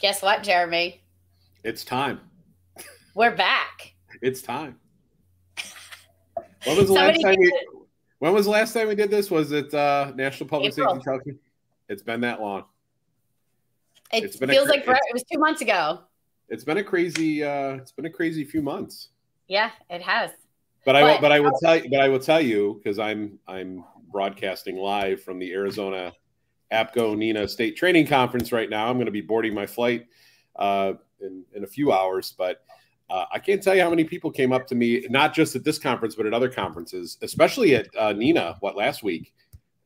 Guess what, Jeremy? It's time. We're back. It's time. When was the last time we, when was the last time we did this? Was it uh, National Public April. Safety Television? It's been that long. It it's feels like forever. it was two months ago. It's been a crazy. Uh, it's been a crazy few months. Yeah, it has. But, but I will. But I will tell you. But I will tell you because I'm I'm broadcasting live from the Arizona APCO NENA State Training Conference right now. I'm going to be boarding my flight uh, in in a few hours, but. Uh, I can't tell you how many people came up to me, not just at this conference, but at other conferences, especially at uh, NENA, what last week,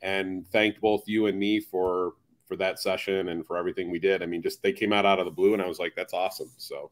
and thanked both you and me for for that session and for everything we did. I mean, just they came out out of the blue, and I was like, "That's awesome." So,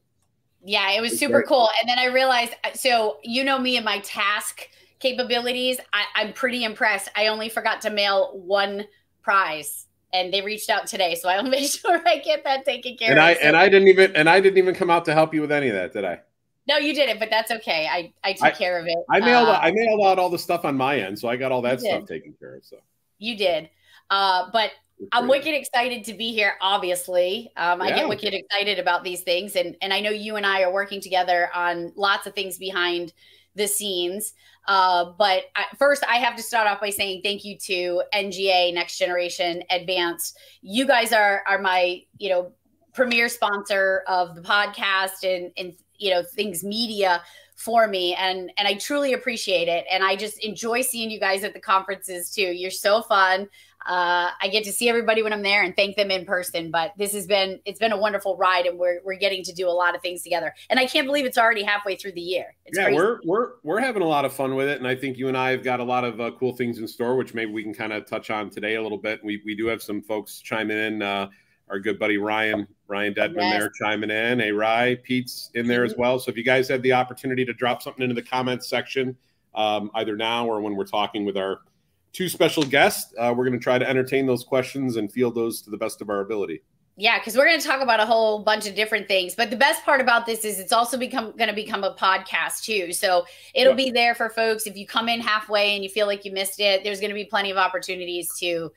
yeah, it was super cool. And then I realized, uh, so you know me and my task capabilities. I, I, am pretty impressed. I only forgot to mail one prize, and they reached out today, so I'll make sure I get that taken care and of. I so, and I didn't even and I didn't even come out to help you with any of that, did I? No, you didn't, but that's okay. I I took I, care of it. I mailed uh, I mailed out all the stuff on my end, so I got all that stuff taken care of. So you did. Uh, but I'm wicked excited to be here. Obviously, um, yeah. I get wicked excited about these things, and and I know you and I are working together on lots of things behind the scenes. Uh, but I, first, I have to start off by saying thank you to NGA Next Generation Advanced. You guys are are my you know premier sponsor of the podcast and and you know things media for me and and I truly appreciate it and I just enjoy seeing you guys at the conferences too. You're so fun uh, I get to see everybody when I'm there and thank them in person. But this has been it's been a wonderful ride, and we're we're getting to do a lot of things together. And I can't believe it's already halfway through the year. It's yeah, crazy. we're we're we're having a lot of fun with it, and I think you and I have got a lot of uh, cool things in store, which maybe we can kind of touch on today a little bit. We we do have some folks chiming in. Uh, our good buddy Ryan Ryan Deadman yes. there chiming in. Hey, Rye, Pete's in there as well. So if you guys have the opportunity to drop something into the comments section, um, either now or when we're talking with our two special guests. Uh, we're going to try to entertain those questions and field those to the best of our ability. Yeah, because we're going to talk about a whole bunch of different things. But the best part about this is it's also become going to become a podcast too. So it'll be there for folks. If you come in halfway and you feel like you missed it, there's going to be plenty of opportunities to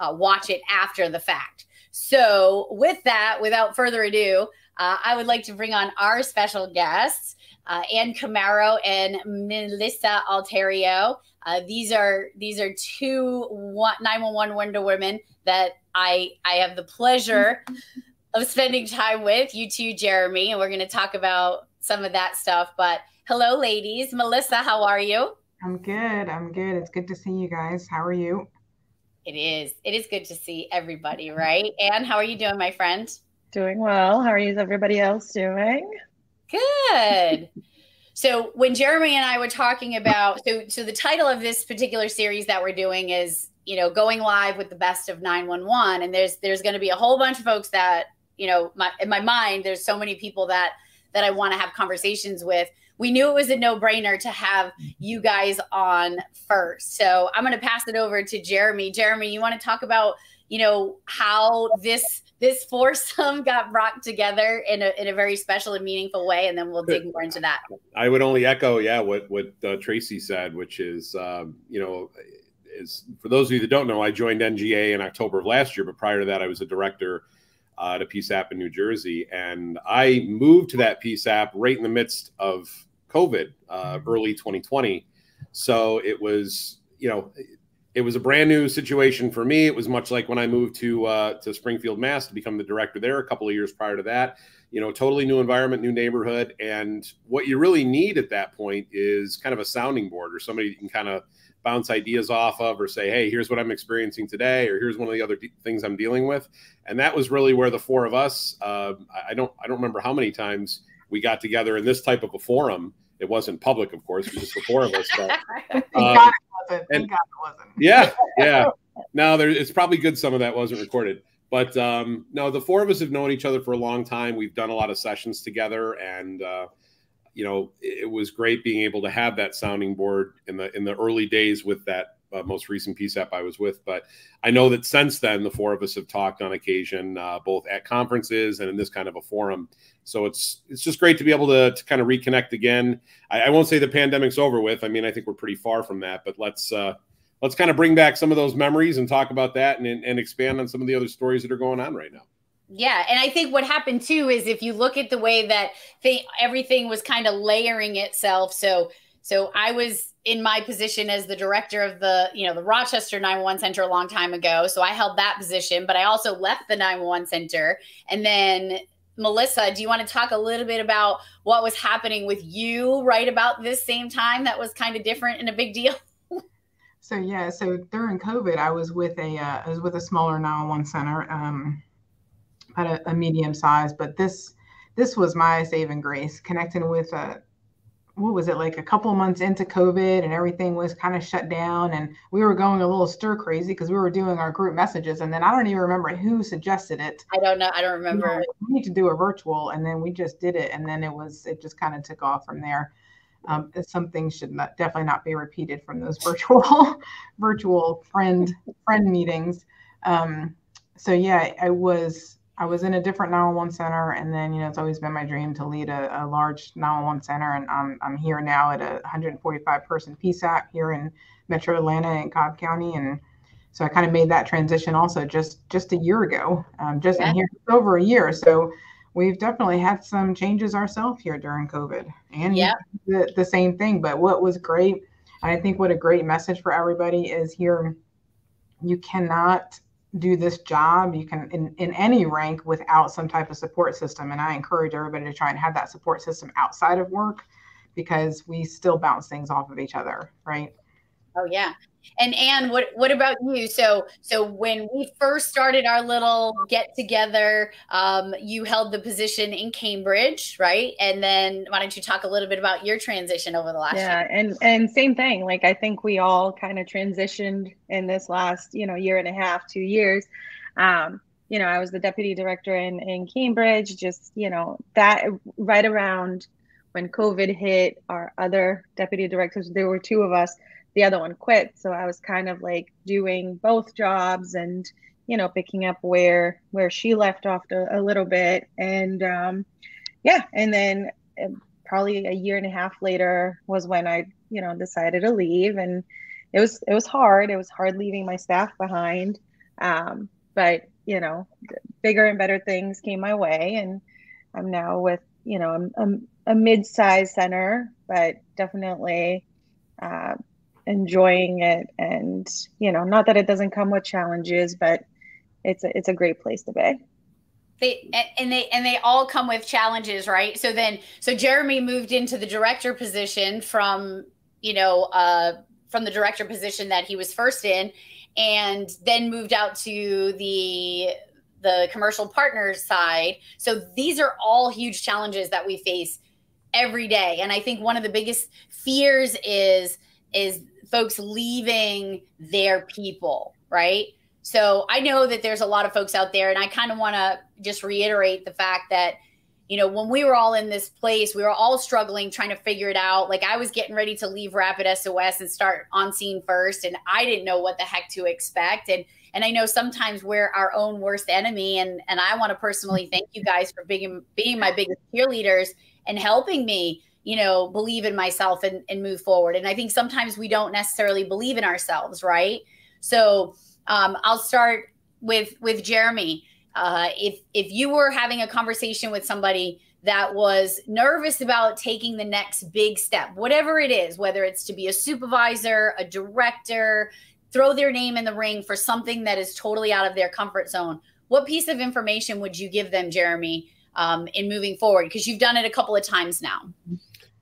uh, watch it after the fact. So with that, without further ado, uh, I would like to bring on our special guests, uh, Ann Camaro and Melissa Alterio. Uh, these are these are two 911 Wonder Women that I I have the pleasure of spending time with. You too, Jeremy, and we're going to talk about some of that stuff. But hello, ladies. Melissa, how are you? I'm good. I'm good. It's good to see you guys. How are you? It is. It is good to see everybody, right? Anne, how are you doing, my friend? Doing well. How are you? Everybody else doing? Good. So when Jeremy and I were talking about so so the title of this particular series that we're doing is you know going live with the best of 911 and there's there's going to be a whole bunch of folks that you know my, in my mind there's so many people that that I want to have conversations with. We knew it was a no-brainer to have you guys on first. So I'm going to pass it over to Jeremy. Jeremy, you want to talk about you know how this this foursome got brought together in a, in a very special and meaningful way and then we'll dig more into that i would only echo yeah what what uh, tracy said which is um, you know is for those of you that don't know i joined nga in october of last year but prior to that i was a director uh, at a PSAP in New Jersey, and I moved to that PSAP right in the midst of COVID, uh, early 2020. So it was, you know, it was a brand new situation for me. It was much like when I moved to uh, to Springfield, Mass, to become the director there a couple of years prior to that. You know, totally new environment, new neighborhood, and what you really need at that point is kind of a sounding board or somebody you can kind of bounce ideas off of, or say, "Hey, here's what I'm experiencing today," or "Here's one of the other things I'm dealing with." And that was really where the four of us. Uh, I don't I don't remember how many times we got together in this type of a forum. It wasn't public, of course, it was just the four of us. But, uh, And, God it wasn't. Yeah, yeah. Now there, it's probably good some of that wasn't recorded. But um, no, the four of us have known each other for a long time. We've done a lot of sessions together, and uh, you know, it was great being able to have that sounding board in the in the early days with that uh, most recent PSAP I was with. But I know that since then, the four of us have talked on occasion, uh, both at conferences and in this kind of a forum. So it's it's just great to be able to, to kind of reconnect again. I, I, won't say the pandemic's over with. I mean, I think we're pretty far from that. But let's uh, let's kind of bring back some of those memories and talk about that and and expand on some of the other stories that are going on right now. Yeah, and I think what happened too is if you look at the way that they, everything was kind of layering itself. So, so I was in my position as the director of the, you know, the Rochester 911 Center a long time ago. So I held that position, but I also left the 911 Center. And then Melissa, do you want to talk a little bit about what was happening with you right about this same time that was kind of different and a big deal? So yeah, so during COVID, I was with a uh, I was with a smaller 911 center, um, at a, a medium size, but this this was my saving grace, connecting with uh, what was it like a couple months into COVID and everything was kind of shut down and we were going a little stir crazy because we were doing our group messages and then I don't even remember who suggested it. I don't know. I don't remember. You know, we need to do a virtual and then we just did it and then it was it just kind of took off from there. Um, some things should not, definitely not be repeated from those virtual virtual friend friend meetings. Um, so yeah, I was I was in a different 911 center, and then you know it's always been my dream to lead a, a large 911 center, and I'm I'm here now at a 145 person PSAP here in Metro Atlanta and Cobb County, and so I kind of made that transition also just just a year ago, um, just yeah. here over a year. So we've definitely had some changes ourselves here during COVID, and yeah, the, the same thing. But what was great, and I think what a great message for everybody is here. You cannot do this job you can in, in any rank without some type of support system. And i encourage everybody to try and have that support system outside of work because we still bounce things off of each other right? Oh yeah and Anne, what what about you? So so when we first started our little get together, um, you held the position in Cambridge, right? And then why don't you talk a little bit about your transition over the last yeah, year? and and same thing. Like I think we all kind of transitioned in this last you know year and a half, two years. Um, you know, I was the deputy director in in Cambridge. Just you know that right around when COVID hit, our other deputy directors, there were two of us the other one quit. So I was kind of like doing both jobs and, you know, picking up where where she left off a, a little bit. And um, yeah, and then uh, probably a year and a half later was when I, you know, decided to leave. And it was it was hard. It was hard leaving my staff behind. Um, but you know, bigger and better things came my way, and I'm now with you know a, a mid-sized center, but definitely uh, enjoying it. And you know not that it doesn't come with challenges but it's a, it's a great place to be. They and they and they all come with challenges right? So then so jeremy moved into the director position from you know uh from the director position that he was first in and then moved out to the the commercial partners side. So these are all huge challenges that we face every day. And i think one of the biggest fears is is folks leaving their people, right? So I know that there's a lot of folks out there, and I kind of want to just reiterate the fact that, you know, when we were all in this place, we were all struggling trying to figure it out. Like I was getting ready to leave Rapid SOS and start on scene first, and I didn't know what the heck to expect. And and I know sometimes we're our own worst enemy. And and I want to personally thank you guys for being being my biggest cheerleaders and helping me you know, believe in myself and, and move forward. And I think sometimes we don't necessarily believe in ourselves, right? So um, I'll start with with Jeremy. Uh, if if you were having a conversation with somebody that was nervous about taking the next big step, whatever it is, whether it's to be a supervisor, a director, throw their name in the ring for something that is totally out of their comfort zone, what piece of information would you give them, Jeremy, um, in moving forward? Because you've done it a couple of times now.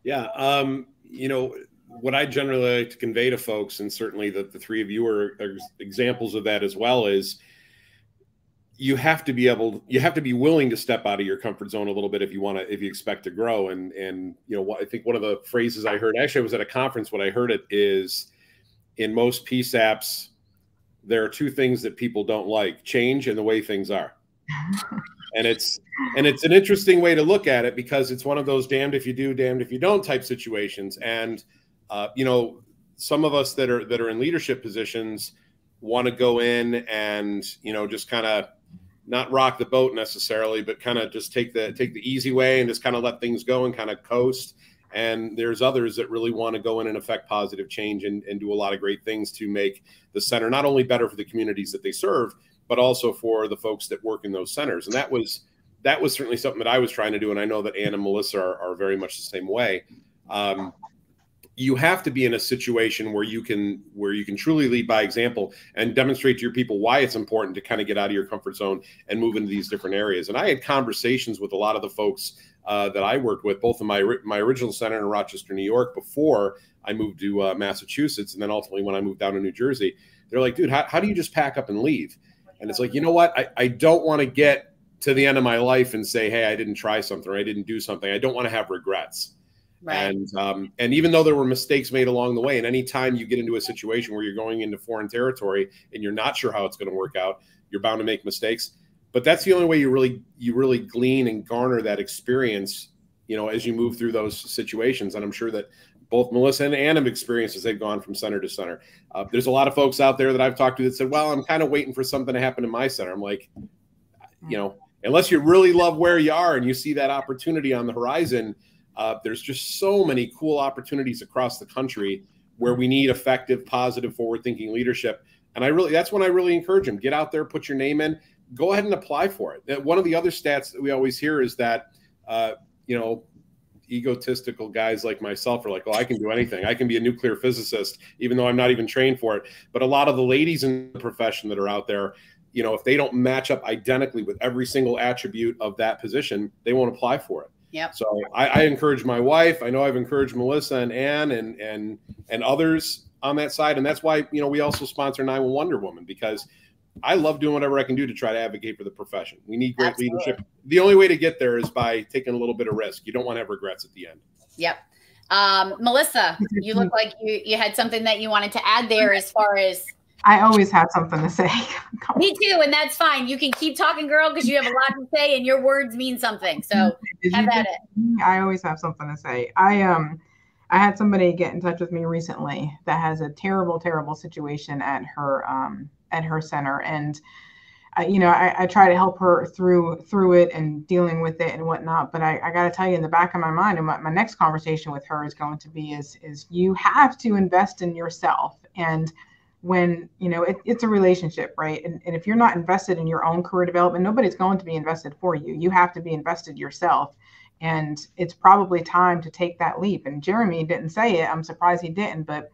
Yeah. Um, you know, what I generally like to convey to folks, and certainly that the three of you are, are, examples of that as well, is you have to be able, you have to be willing to step out of your comfort zone a little bit if you want to, if you expect to grow. And and you know, I think one of the phrases I heard, actually, I was at a conference. What I heard it is, in most PSAPs, there are two things that people don't like: change and the way things are. and it's and it's an interesting way to look at it because it's one of those damned if you do damned if you don't type situations. And uh, you know some of us that are that are in leadership positions want to go in and you know just kind of not rock the boat necessarily but kind of just take the take the easy way and just kind of let things go and kind of coast. And there's others that really want to go in and affect positive change and, and do a lot of great things to make the center not only better for the communities that they serve but also for the folks that work in those centers. And that was that was certainly something that i was trying to do and i know that ann and melissa are, are very much the same way. Um, you have to be in a situation where you can where you can truly lead by example and demonstrate to your people why it's important to kind of get out of your comfort zone and move into these different areas. And i had conversations with a lot of the folks uh, that I worked with, both in my my original center in Rochester, New York, before I moved to uh, Massachusetts, and then ultimately when I moved down to New Jersey, they're like, "Dude, how, how do you just pack up and leave?" And it's like, you know what? I, I don't want to get to the end of my life and say, "Hey, I didn't try something, or I didn't do something." I don't want to have regrets. Right. And um, and even though there were mistakes made along the way, and anytime you get into a situation where you're going into foreign territory and you're not sure how it's going to work out, you're bound to make mistakes but that's the only way you really you really glean and garner that experience you know as you move through those situations and i'm sure that both melissa and ann have experienced as they've gone from center to center. Uh, there's a lot of folks out there that i've talked to that said well i'm kind of waiting for something to happen in my center. I'm like you know unless you really love where you are and you see that opportunity on the horizon uh, there's just so many cool opportunities across the country where we need effective positive forward thinking leadership. And i really that's when i really encourage them get out there put your name in go ahead and apply for it. One of the other stats that we always hear is that, uh, you know, egotistical guys like myself are like, oh, I can do anything. I can be a nuclear physicist, even though I'm not even trained for it. But a lot of the ladies in the profession that are out there, you know, if they don't match up identically with every single attribute of that position, they won't apply for it. Yep. So I, I encourage my wife. I know I've encouraged Melissa and Ann and and and others on that side, and that's why you know we also sponsor 911 Wonder Woman because I love doing whatever I can do to try to advocate for the profession. We need great Absolutely. leadership. The only way to get there is by taking a little bit of risk. You don't want to have regrets at the end. Yep. Um, Melissa, you look like you, you had something that you wanted to add there as far as. I always have something to say. Me too, and that's fine. You can keep talking, girl, because you have a lot to say, and your words mean something. So have at it. I always have something to say. I um, I had somebody get in touch with me recently that has a terrible, terrible situation at her um at her center. And uh, you know I, I, try to help her through through it and dealing with it and whatnot. But i, I got to tell you in the back of my mind and what my next conversation with her is going to be is is you have to invest in yourself. And when you know it, it's a relationship right? And, and if you're not invested in your own career development nobody's going to be invested for you. You have to be invested yourself. And it's probably time to take that leap. And jeremy didn't say it. I'm surprised he didn't. But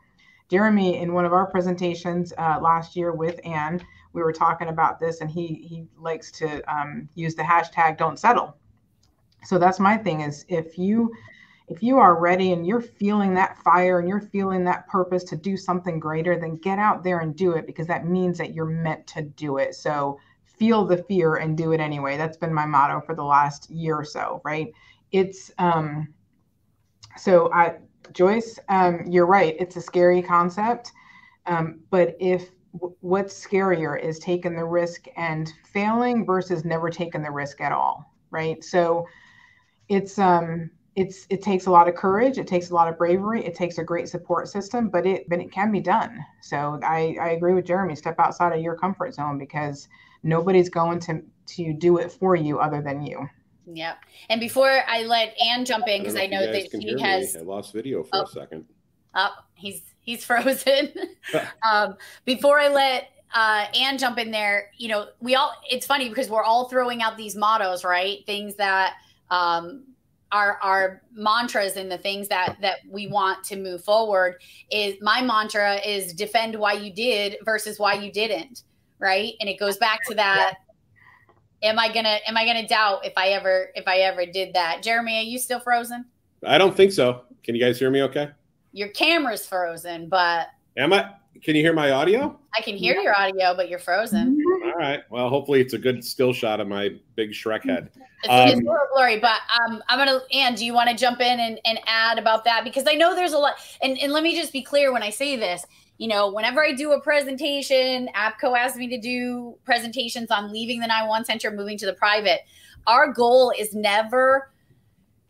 Jeremy, in one of our presentations uh, last year with Anne, we were talking about this, and he he likes to um, use the hashtag "Don't Settle." So that's my thing: is if you if you are ready and you're feeling that fire and you're feeling that purpose to do something greater, then get out there and do it because that means that you're meant to do it. So feel the fear and do it anyway. That's been my motto for the last year or so, right? It's um so I Joyce, um, you're right. It's a scary concept. Um, but if what's scarier is taking the risk and failing versus never taking the risk at all, right? So it's um it's it takes a lot of courage, it takes a lot of bravery, it takes a great support system, but it but it can be done. So I I agree with Jeremy. Step outside of your comfort zone because nobody's going to to do it for you other than you. Yep. And before I let Ann jump in, because I, know, know that he has. Me. I lost video for oh, a second. Oh, he's he's frozen. um, before I let uh, Ann jump in there, you know, we all. It's funny because we're all throwing out these mottos, right? Things that um, are our mantras and the things that that we want to move forward. Is my mantra is defend why you did versus why you didn't, right? And it goes back to that am I gonna am I gonna doubt if I ever if I ever did that? Jeremy, are you still frozen? I don't think so. Can you guys hear me okay? Your camera's frozen, but am I can you hear my audio? I can hear your audio, but you're frozen. All right. Well, hopefully it's a good still shot of my big Shrek head. It's, um, little blurry, but um, I'm gonna. Ann, do you want to jump in and, and add about that? Because I know there's a lot. And, and let me just be clear when I say this you know, whenever I do a presentation, APCO asks me to do presentations on leaving the 911 center, moving to the private. Our goal is never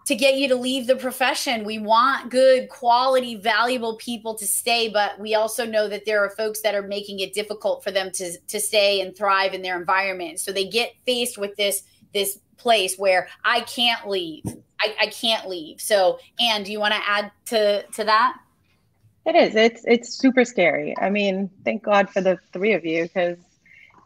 to get you to leave the profession. We want good, quality, valuable people to stay, but we also know that there are folks that are making it difficult for them to to stay and thrive in their environment. So they get faced with this this place where I can't leave. I, I can't leave. So, Anne, do you want to add to to that? It is. It's it's super scary. I mean, thank God for the three of you because,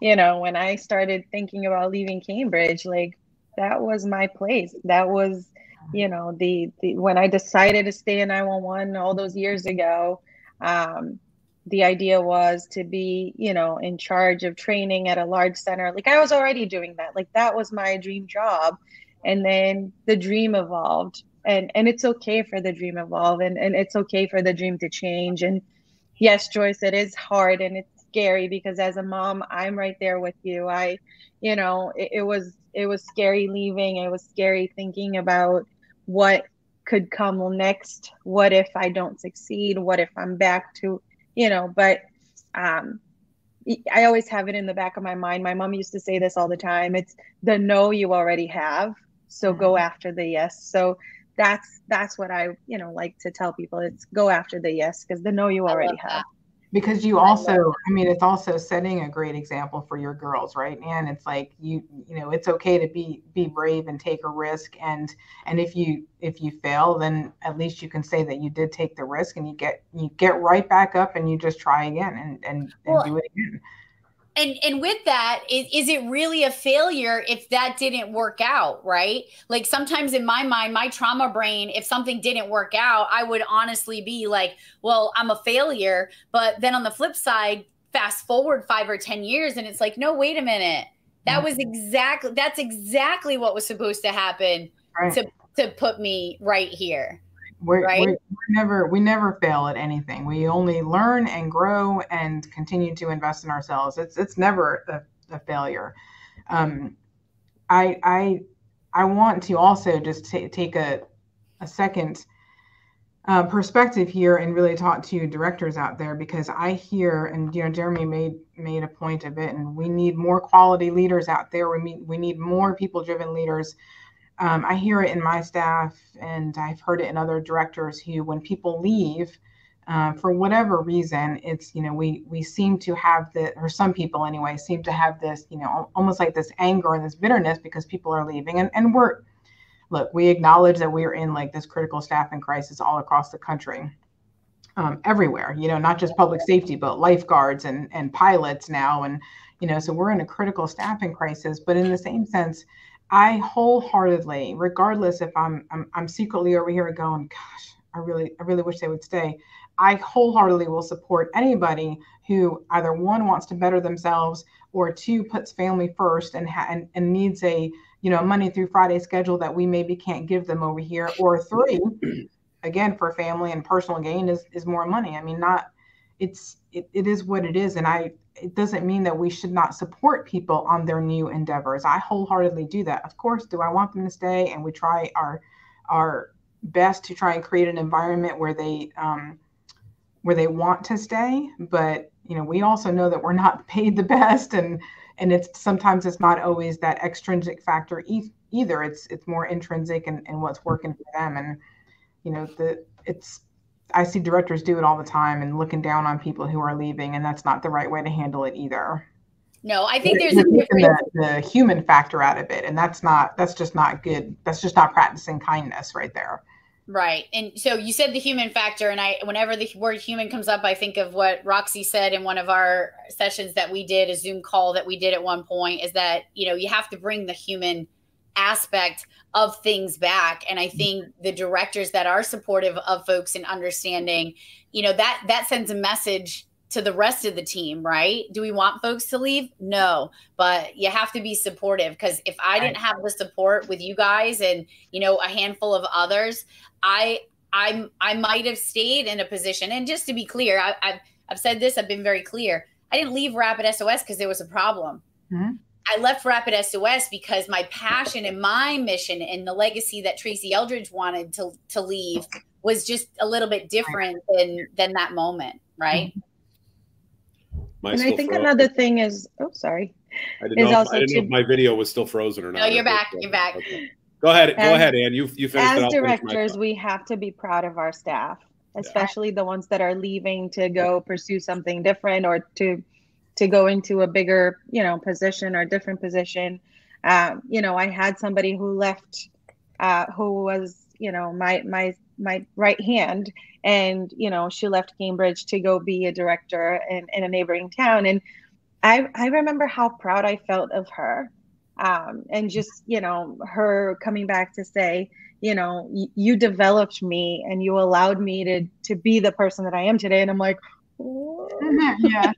you know, when I started thinking about leaving Cambridge, like that was my place. That was, you know, the, the when I decided to stay in 911 all those years ago, um, the idea was to be, you know, in charge of training at a large center. Like I was already doing that. Like that was my dream job. And then the dream evolved and and it's okay for the dream evolve and and it's okay for the dream to change. And yes joyce it is hard and it's scary because as a mom i'm right there with you. I you know it, it was it was scary leaving. It was scary thinking about what could come next. What if i don't succeed? What if i'm back to you know but um i always have it in the back of my mind. My mom used to say this all the time. It's the no you already have so go mm-hmm. after the yes. So that's that's what I you know like to tell people. It's go after the yes because the no you already have. Because you also, I mean, it's also setting a great example for your girls, right? And it's like you, you know, it's okay to be be brave and take a risk, and and if you if you fail, then at least you can say that you did take the risk, and you get you get right back up, and you just try again, and and, and well, do it again and and with that is, is it really a failure if that didn't work out right? Like sometimes in my mind my trauma brain if something didn't work out i would honestly be like well i'm a failure. But then on the flip side fast forward five or ten years and it's like no wait a minute. That mm-hmm. was exactly that's exactly what was supposed to happen right. to to put me right here we're, right? we're, we're, never we never fail at anything. We only learn and grow and continue to invest in ourselves. It's it's never a, a failure. Um, I I I want to also just t- take a a second uh, perspective here and really talk to directors out there because I hear and you know Jeremy made made a point of it and we need more quality leaders out there. We need we need more people driven leaders um, I hear it in my staff, and I've heard it in other directors who, when people leave, uh, for whatever reason, it's you know we we seem to have the or some people anyway seem to have this you know almost like this anger and this bitterness because people are leaving, and and we're look we acknowledge that we are in like this critical staffing crisis all across the country. Um, everywhere, you know, not just public safety, but lifeguards and and pilots now, and you know, so we're in a critical staffing crisis. But in the same sense, I wholeheartedly, regardless if I'm, I'm I'm secretly over here going, gosh, I really I really wish they would stay. I wholeheartedly will support anybody who either one wants to better themselves or two puts family first and ha- and, and needs a you know Monday through Friday schedule that we maybe can't give them over here or three again for family and personal gain is is more money. I mean not it's it, it is what it is and I it doesn't mean that we should not support people on their new endeavors. I wholeheartedly do that. Of course, do I want them to stay? And we try our our best to try and create an environment where they um, where they want to stay. But you know, we also know that we're not paid the best, and and it's sometimes it's not always that extrinsic factor e- either. It's it's more intrinsic and, and what's working for them. And you know, the it's I see directors do it all the time and looking down on people who are leaving, and that's not the right way to handle it either. No, I think there's a the, the human factor out of it, and that's not that's just not good. That's just not practicing kindness right there. Right. And so you said the human factor, and I, whenever the word human comes up, I think of what Roxy said in one of our sessions that we did, a Zoom call that we did at one point, is that, you know, you have to bring the human aspect of things back. And i think the directors that are supportive of folks and understanding you know that that sends a message to the rest of the team right? Do we want folks to leave? No but you have to be supportive. Because if i didn't have the support with you guys and you know a handful of others i i i might have stayed in a position. And just to be clear I, have I've said this i've been very clear. I didn't leave rapid sos because there was a problem. Mm-hmm. I left Rapid SOS because my passion and my mission and the legacy that Tracy Eldridge wanted to to leave was just a little bit different than than that moment, right? My and I think frozen. another thing is, oh, sorry. I didn't, know if, I didn't to, know if my video was still frozen or not. No, you're back. You're back. Okay. Go ahead. Go ahead, Anne. You you finished. As directors, we have to be proud of our staff, especially yeah. the ones that are leaving to go pursue something different or to to go into a bigger, you know, position or different position. Um, you know, I had somebody who left uh, who was, you know, my my my right hand, and you know, she left Cambridge to go be a director in, in a neighboring town, and I I remember how proud I felt of her, um, and just you know, her coming back to say, you know, you developed me and you allowed me to to be the person that I am today, and I'm like. yeah,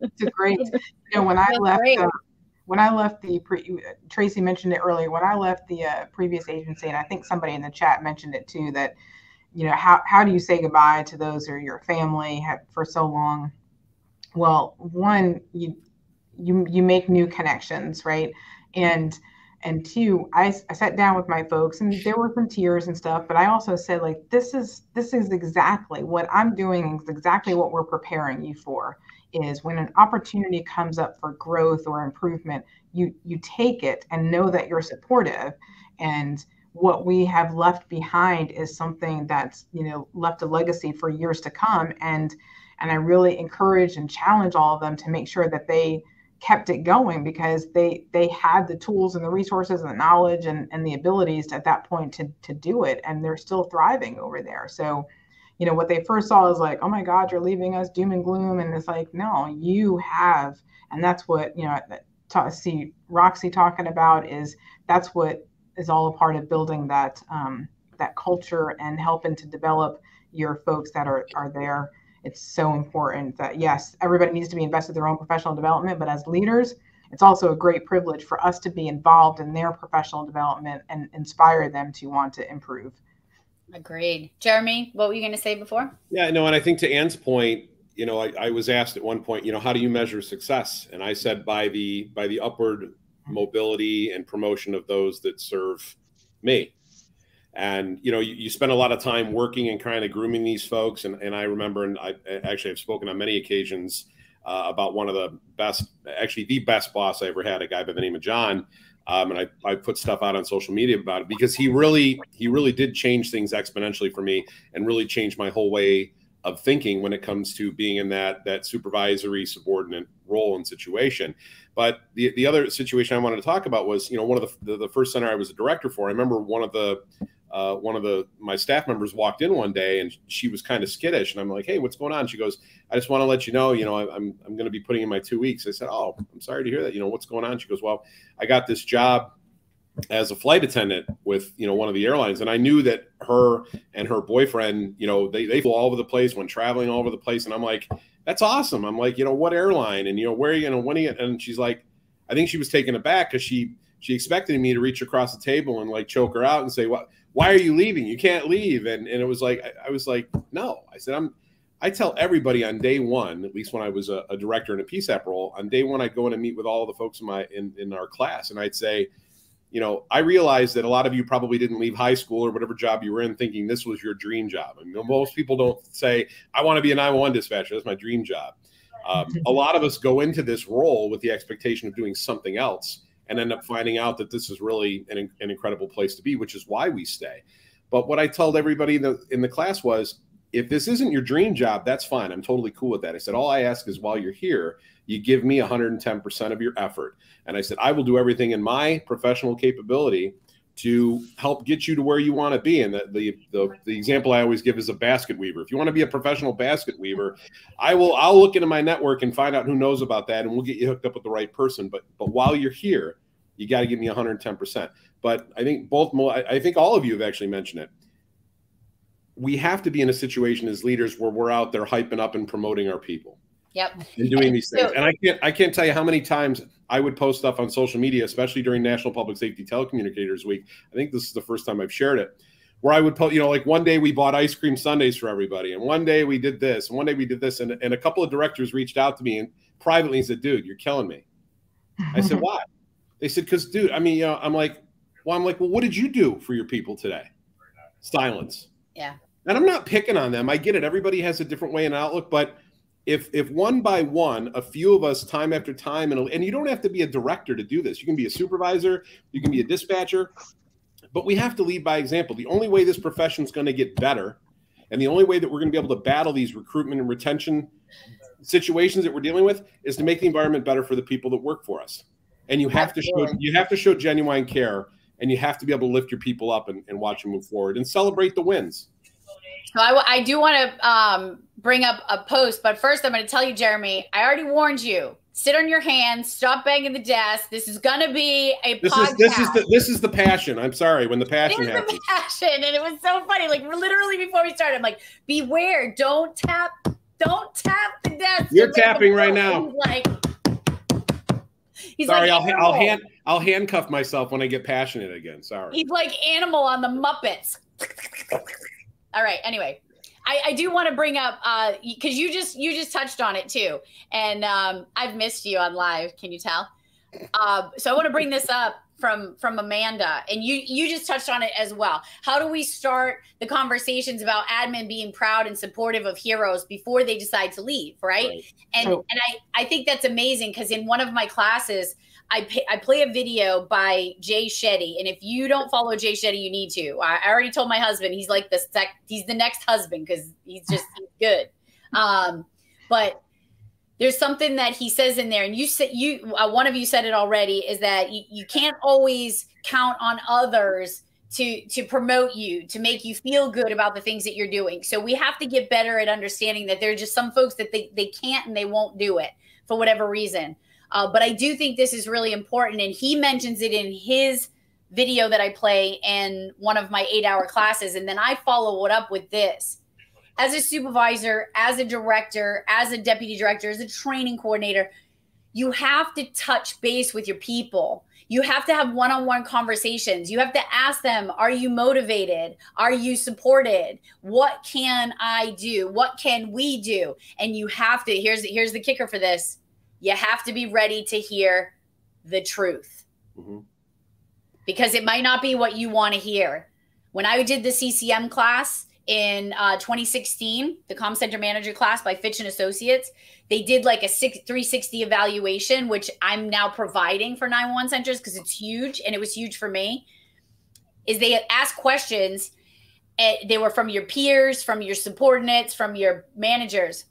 it's a great. You know, when I left, uh, when I left the pre, Tracy mentioned it earlier. When I left the uh, previous agency, and I think somebody in the chat mentioned it too, that you know how how do you say goodbye to those who are your family for so long? Well, one you you you make new connections, right? And and two, I, I sat down with my folks and there were some tears and stuff, but I also said like this is this is exactly what I'm doing is exactly what we're preparing you for is when an opportunity comes up for growth or improvement, you you take it and know that you're supportive. And what we have left behind is something that's you know left a legacy for years to come. And and I really encourage and challenge all of them to make sure that they kept it going because they they had the tools and the resources and the knowledge and, and the abilities at that point to to do it and they're still thriving over there. So you know what they first saw is like oh my god you're leaving us doom and gloom and it's like no you have and that's what you know ta- see roxy talking about is that's what is all a part of building that um, that culture and helping to develop your folks that are are there it's so important that yes everybody needs to be invested in their own professional development but as leaders it's also a great privilege for us to be involved in their professional development and inspire them to want to improve Agreed. Jeremy, what were you going to say before? Yeah, no, and I think to Ann's point, you know, I, I, was asked at one point, you know, how do you measure success? And I said by the by the upward mm-hmm. mobility and promotion of those that serve me. And you know, you, you spend a lot of time working and kind of grooming these folks. And, and I remember, and I actually have spoken on many occasions uh, about one of the best, actually the best boss I ever had, a guy by the name of John um, and I, I put stuff out on social media about it because he really he really did change things exponentially for me and really changed my whole way of thinking when it comes to being in that that supervisory subordinate role and situation. But the the other situation I wanted to talk about was you know one of the the, the first center I was a director for. I remember one of the uh, one of the my staff members walked in one day and she was kind of skittish and i'm like hey what's going on? She goes i just want to let you know you know I, i'm, I'm going to be putting in my two weeks. I said oh i'm sorry to hear that you know what's going on? She goes well i got this job as a flight attendant with you know one of the airlines and i knew that her and her boyfriend you know they, they flew all over the place when traveling all over the place and i'm like that's awesome. I'm like you know what airline and you know where are you going to are you and she's like i think she was taken aback because she she expected me to reach across the table and like choke her out and say what why are you leaving? You can't leave. And and it was like I, I was like, no. I said, I'm I tell everybody on day one, at least when I was a, a director in a PSAP role, on day one I'd go in and meet with all the folks in my in, in our class and I'd say, you know, I realize that a lot of you probably didn't leave high school or whatever job you were in thinking this was your dream job. I mean, most people don't say, I want to be a 911 dispatcher. That's my dream job. Um, a lot of us go into this role with the expectation of doing something else and end up finding out that this is really an, an incredible place to be, which is why we stay. But what I told everybody in the, in the class was, if this isn't your dream job, that's fine. I'm totally cool with that. I said, all I ask is while you're here, you give me 110% of your effort. And I said, I will do everything in my professional capability to help get you to where you want to be. And the, the, the, the, example I always give is a basket weaver. If you want to be a professional basket weaver, I will, I'll look into my network and find out who knows about that and we'll get you hooked up with the right person. But, but while you're here, you got to give me 110%. But I think both, I think all of you have actually mentioned it. We have to be in a situation as leaders where we're out there hyping up and promoting our people. Yep. And doing these things. And I can't I can't tell you how many times I would post stuff on social media, especially during National Public Safety Telecommunicators Week. I think this is the first time I've shared it. Where I would post, you know, like one day we bought ice cream sundaes for everybody, and one day we did this, and one day we did this, and, and a couple of directors reached out to me and privately and said, "Dude, you're killing me." I said, "Why?" They said, "Because, dude, I mean, you know, I'm like, well, I'm like, well, what did you do for your people today?" Silence. Yeah. And I'm not picking on them. I get it. Everybody has a different way and outlook, but if if one by one, a few of us time after time, and and you don't have to be a director to do this. You can be a supervisor, you can be a dispatcher, but we have to lead by example. The only way this profession is going to get better, and the only way that we're going to be able to battle these recruitment and retention situations that we're dealing with is to make the environment better for the people that work for us. And you have to show you have to show genuine care and you have to be able to lift your people up and, and watch them move forward and celebrate the wins. So I, I do want to um, bring up a post, but first I'm going to tell you, Jeremy, I already warned you. Sit on your hands. Stop banging the desk. This is going to be a this podcast. Is, this is the this is the passion. I'm sorry when the passion it happens. The passion, and it was so funny. Like literally before we started, I'm like, beware, don't tap, don't tap the desk. You're tapping right now. Like, he's sorry, like I'll I'll hand I'll handcuff myself when I get passionate again. Sorry. He's like animal on the Muppets. All right. Anyway, I, I do want to bring up because uh, you just you just touched on it too, and um, I've missed you on live. Can you tell? Uh, so I want to bring this up from from Amanda, and you you just touched on it as well. How do we start the conversations about admin being proud and supportive of heroes before they decide to leave, right? right. And so, and I I think that's amazing because in one of my classes I pay, I play a video by Jay Shetty, and if you don't follow Jay Shetty, you need to. I, I already told my husband he's like the sec, he's the next husband because he's just he's good. Um, but there's something that he says in there, and you said you uh, one of you said it already is that you, you can't always count on others to to promote you to make you feel good about the things that you're doing so we have to get better at understanding that there are just some folks that they, they can't and they won't do it for whatever reason uh, but I do think this is really important. And he mentions it in his video that I play in one of my eight hour classes. And then I follow it up with this. As a supervisor, as a director, as a deputy director, as a training coordinator, you have to touch base with your people. You have to have one on one conversations. You have to ask them, Are you motivated? Are you supported? What can I do? What can we do? And you have to, here's, here's the kicker for this you have to be ready to hear the truth mm-hmm. because it might not be what you want to hear. When I did the CCM class in uh, 2016, the Com Center Manager class by Fitch and Associates, they did like a six, 360 evaluation, which I'm now providing for 911 centers because it's huge and it was huge for me. Is they ask questions. And eh, they were from your peers, from your subordinates, from your managers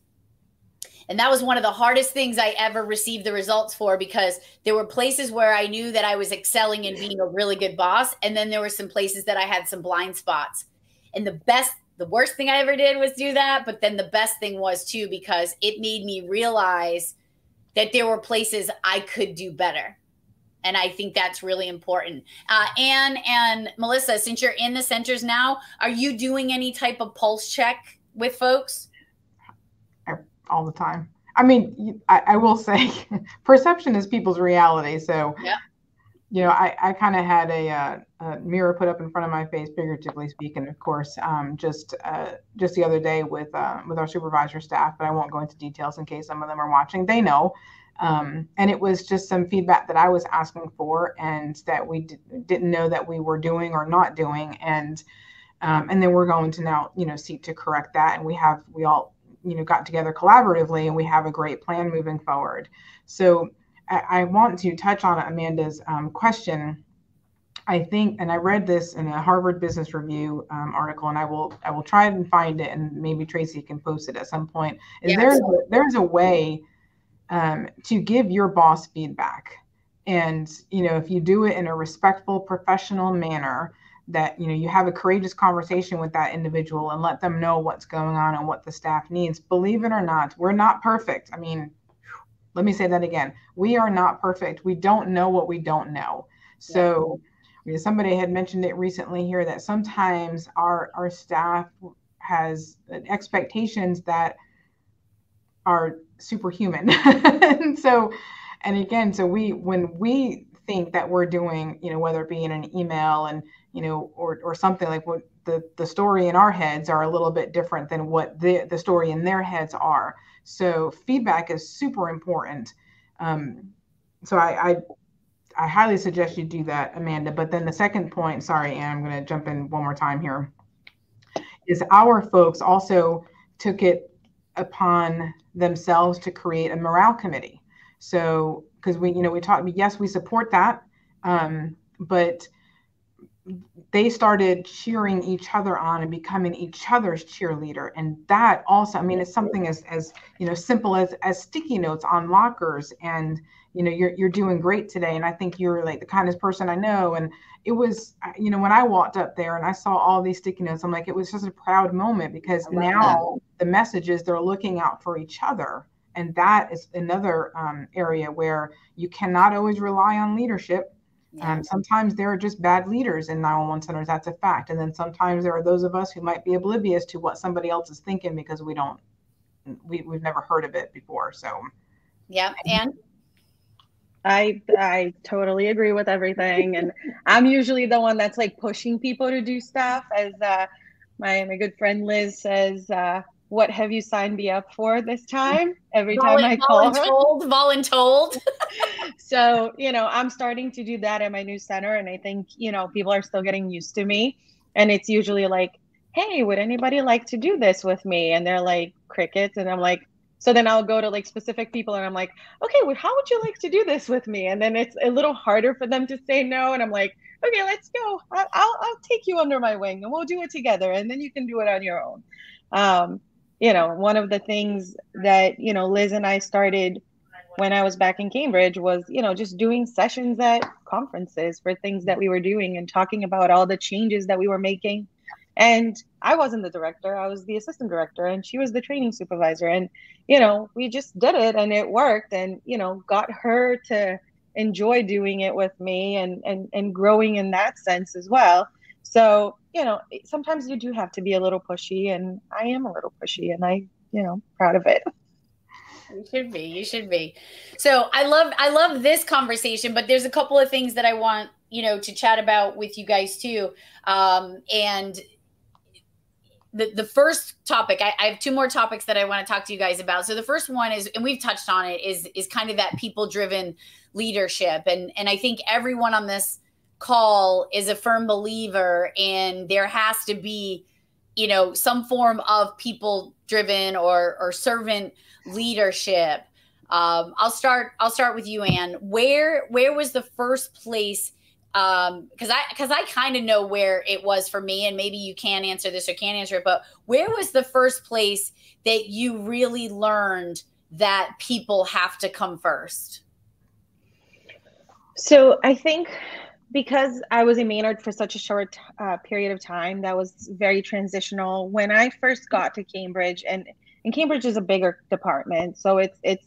and that was one of the hardest things I ever received the results for because there were places where I knew that I was excelling and being a really good boss. And then there were some places that I had some blind spots. And the best, the worst thing I ever did was do that. But then the best thing was too, because it made me realize that there were places I could do better. And I think that's really important. Uh, Anne and Melissa, since you're in the centers now, are you doing any type of pulse check with folks? All the time. I mean, I, I will say perception is people's reality. So, yeah. you know, I, I kind of had a, uh, a, mirror put up in front of my face, figuratively speaking, of course, um, just uh, just the other day with uh, with our supervisor staff, but I won't go into details in case some of them are watching. They know. Um, and it was just some feedback that I was asking for and that we d- didn't know that we were doing or not doing. And um, and then we're going to now, you know, seek to correct that. And we have, we all you know got together collaboratively and we have a great plan moving forward. So i, I want to touch on amanda's um, question. I think and i read this in a harvard business review um, article and i will i will try and find it and maybe tracy can post it at some point. Is yeah, there's, a, there's a way um, to give your boss feedback. And you know if you do it in a respectful professional manner that you know you have a courageous conversation with that individual and let them know what's going on and what the staff needs. Believe it or not we're not perfect. I mean let me say that again. We are not perfect. We don't know what we don't know. So you know, somebody had mentioned it recently here that sometimes our our staff has expectations that are superhuman. And so and again so we when we think that we're doing you know whether it be in an email and you know, or or something like what the the story in our heads are a little bit different than what the the story in their heads are. So feedback is super important. Um, so I, I I highly suggest you do that, Amanda. But then the second point, sorry, Anne, I'm going to jump in one more time here, is our folks also took it upon themselves to create a morale committee. So because we, you know, we talked, yes, we support that, um, but they started cheering each other on and becoming each other's cheerleader. And that also i mean it's something as as you know simple as as sticky notes on lockers and you know you're you're doing great today. And i think you're like the kindest person i know. And it was you know when i walked up there and i saw all these sticky notes i'm like it was just a proud moment because now that. the messages they're looking out for each other and that is another um, area where you cannot always rely on leadership yeah. Um, sometimes there are just bad leaders in 911 centers. That's a fact. And then sometimes there are those of us who might be oblivious to what somebody else is thinking because we don't, we, we've never heard of it before. So, yeah. And I I totally agree with everything, and I'm usually the one that's like pushing people to do stuff. As uh, my my good friend Liz says, uh, what have you signed me up for this time? Every time I call her. Voluntold. so, you know, I'm starting to do that at my new center. And I think, you know, people are still getting used to me. And it's usually like, hey, would anybody like to do this with me? And they're like, crickets. And I'm like, so then I'll go to like specific people and I'm like, okay, well, how would you like to do this with me? And then it's a little harder for them to say no. And I'm like, okay, let's go. I'll, I'll, I'll take you under my wing and we'll do it together. And then you can do it on your own. Um, you know, one of the things that, you know, Liz and I started when I was back in Cambridge was, you know, just doing sessions at conferences for things that we were doing and talking about all the changes that we were making. And I wasn't the director, I was the assistant director, and she was the training supervisor. And, you know, we just did it and it worked and, you know, got her to enjoy doing it with me and and and growing in that sense as well. So, you know, sometimes you do have to be a little pushy, and I am a little pushy, and I, you know, proud of it. You should be. You should be. So I love I love this conversation, but there's a couple of things that I want you know to chat about with you guys too. Um, and the the first topic, I, I have two more topics that I want to talk to you guys about. So the first one is, and we've touched on it, is is kind of that people driven leadership, and and I think everyone on this call is a firm believer and there has to be you know some form of people driven or or servant leadership. Um, i'll start i'll start with you anne where where was the first place um because i because i kind of know where it was for me and maybe you can answer this or can't answer it but where was the first place that you really learned that people have to come first? So i think because I was in Maynard for such a short uh, period of time, that was very transitional. When I first got to Cambridge, and and Cambridge is a bigger department, so it's it's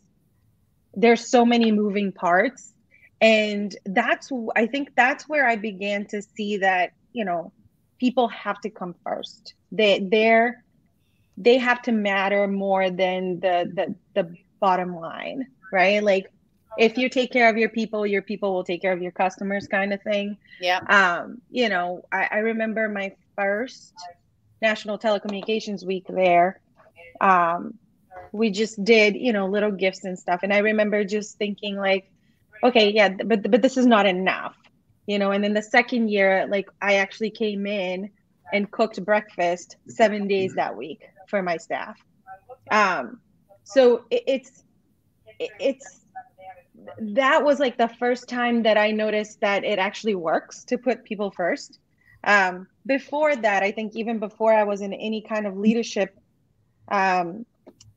there's so many moving parts, and that's I think that's where I began to see that you know people have to come first. They they're they have to matter more than the the the bottom line, right? Like if you take care of your people, your people will take care of your customers, kind of thing. Yeah. Um, you know, I, I remember my first National Telecommunications Week there. Um, we just did, you know, little gifts and stuff, and I remember just thinking like, okay, yeah, but but this is not enough, you know. And then the second year, like, I actually came in and cooked breakfast seven days that week for my staff. Um, so it, it's it, it's that was like the first time that I noticed that it actually works to put people first. Um, before that, I think even before I was in any kind of leadership um,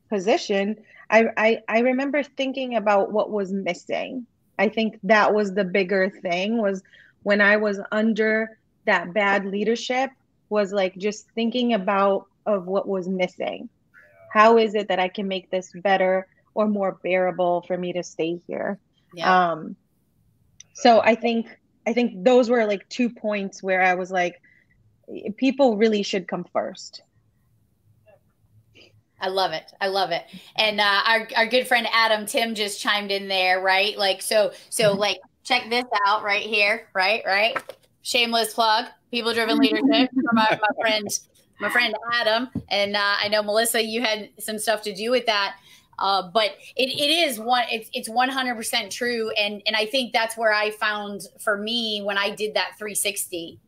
position, I, I, I remember thinking about what was missing. I think that was the bigger thing was when I was under that bad leadership was like just thinking about of what was missing. How is it that I can make this better? Or more bearable for me to stay here. Yeah. Um, so I think I think those were like two points where I was like, people really should come first. I love it. I love it. And uh, our our good friend Adam Tim just chimed in there, right? Like so so mm-hmm. like check this out right here, right? Right? Shameless plug, people driven leadership for my, my friend my friend Adam. And uh, I know Melissa, you had some stuff to do with that. Uh, but it, it is one it's it's 100% true. And and i think that's where i found for me when i did that 360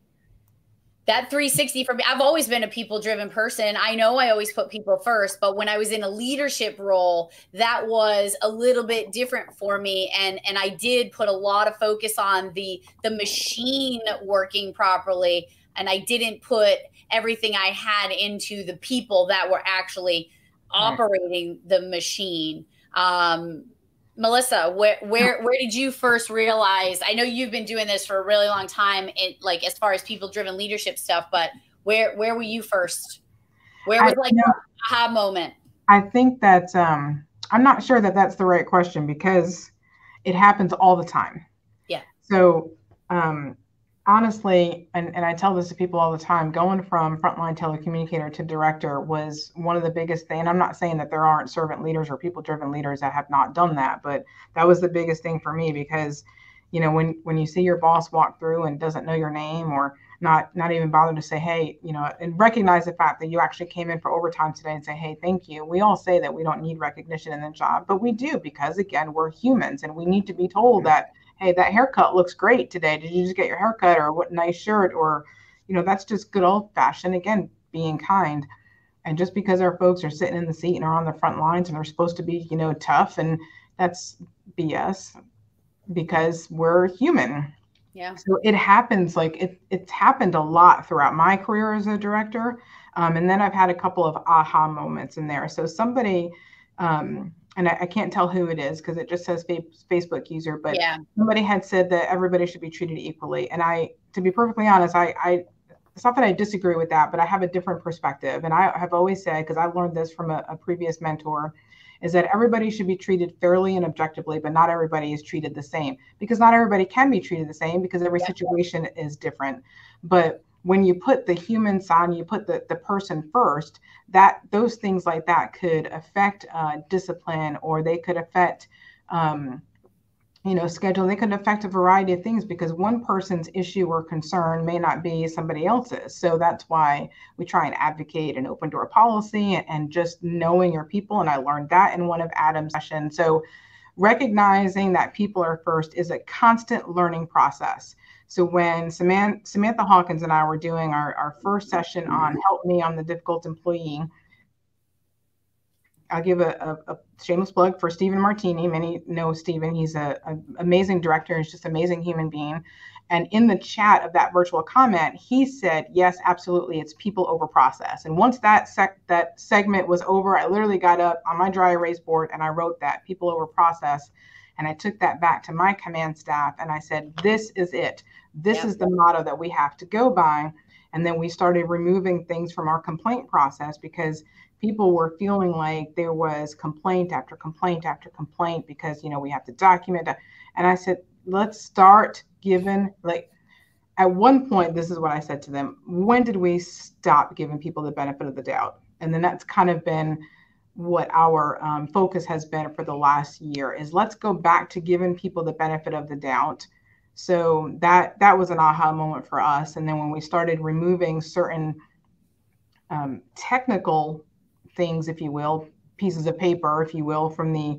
that 360 for me i've always been a people driven person. I know i always put people first but when i was in a leadership role that was a little bit different for me. And and i did put a lot of focus on the the machine working properly. And i didn't put everything i had into the people that were actually operating the machine um Melissa, where where where did you first realize? I know you've been doing this for a really long time, in like as far as people driven leadership stuff, but where where were you first? Where was I, like the aha moment? I think that um, I'm not sure that that's the right question because it happens all the time. Yeah. So um, honestly, and, and I tell this to people all the time, going from frontline telecommunicator to director was one of the biggest thing. And I'm not saying that there aren't servant leaders or people driven leaders that have not done that, but that was the biggest thing for me because, you know, when when you see your boss walk through and doesn't know your name or not not even bother to say, hey, you know, and recognize the fact that you actually came in for overtime today and say, hey, thank you. We all say that we don't need recognition in the job, but we do because again, we're humans and we need to be told that hey, that haircut looks great today. Did you just get your haircut or what nice shirt? Or, you know, that's just good old fashioned, again, being kind. And just because our folks are sitting in the seat and are on the front lines and they're supposed to be, you know, tough, and that's BS because we're human. Yeah. So it happens like it, it's happened a lot throughout my career as a director. Um, and then I've had a couple of aha moments in there. So somebody, um, and I, I, can't tell who it is because it just says fa- Facebook user, but yeah. somebody had said that everybody should be treated equally. And I, to be perfectly honest, I, I, it's not that I disagree with that, but I have a different perspective. And I have always said, because I learned this from a, a previous mentor, is that everybody should be treated fairly and objectively, but not everybody is treated the same because not everybody can be treated the same because every yeah. situation is different. But when you put the human side, you put the, the person first, that those things like that could affect uh, discipline or they could affect, um, you know, schedule. They could affect a variety of things because one person's issue or concern may not be somebody else's. So that's why we try and advocate an open door policy and, and just knowing your people. And I learned that in one of Adam's sessions. So recognizing that people are first is a constant learning process. So when Samantha, Samantha Hawkins and I were doing our, our first session on Help Me, I'm the Difficult Employee, I'll give a, a, a, shameless plug for Stephen Martini. Many know Stephen. He's an amazing director. He's just an amazing human being. And in the chat of that virtual comment, he said, "Yes, absolutely, it's people over process." And once that sec- that segment was over, I literally got up on my dry erase board and I wrote that people over process. And I took that back to my command staff and I said, This is it. This yep. is the motto that we have to go by. And then we started removing things from our complaint process because people were feeling like there was complaint after complaint after complaint because, you know, we have to document. That. And I said, Let's start giving, like, at one point, this is what I said to them when did we stop giving people the benefit of the doubt? And then that's kind of been what our um, focus has been for the last year is let's go back to giving people the benefit of the doubt. So that that was an aha moment for us. And then when we started removing certain um, technical things if you will pieces of paper if you will from the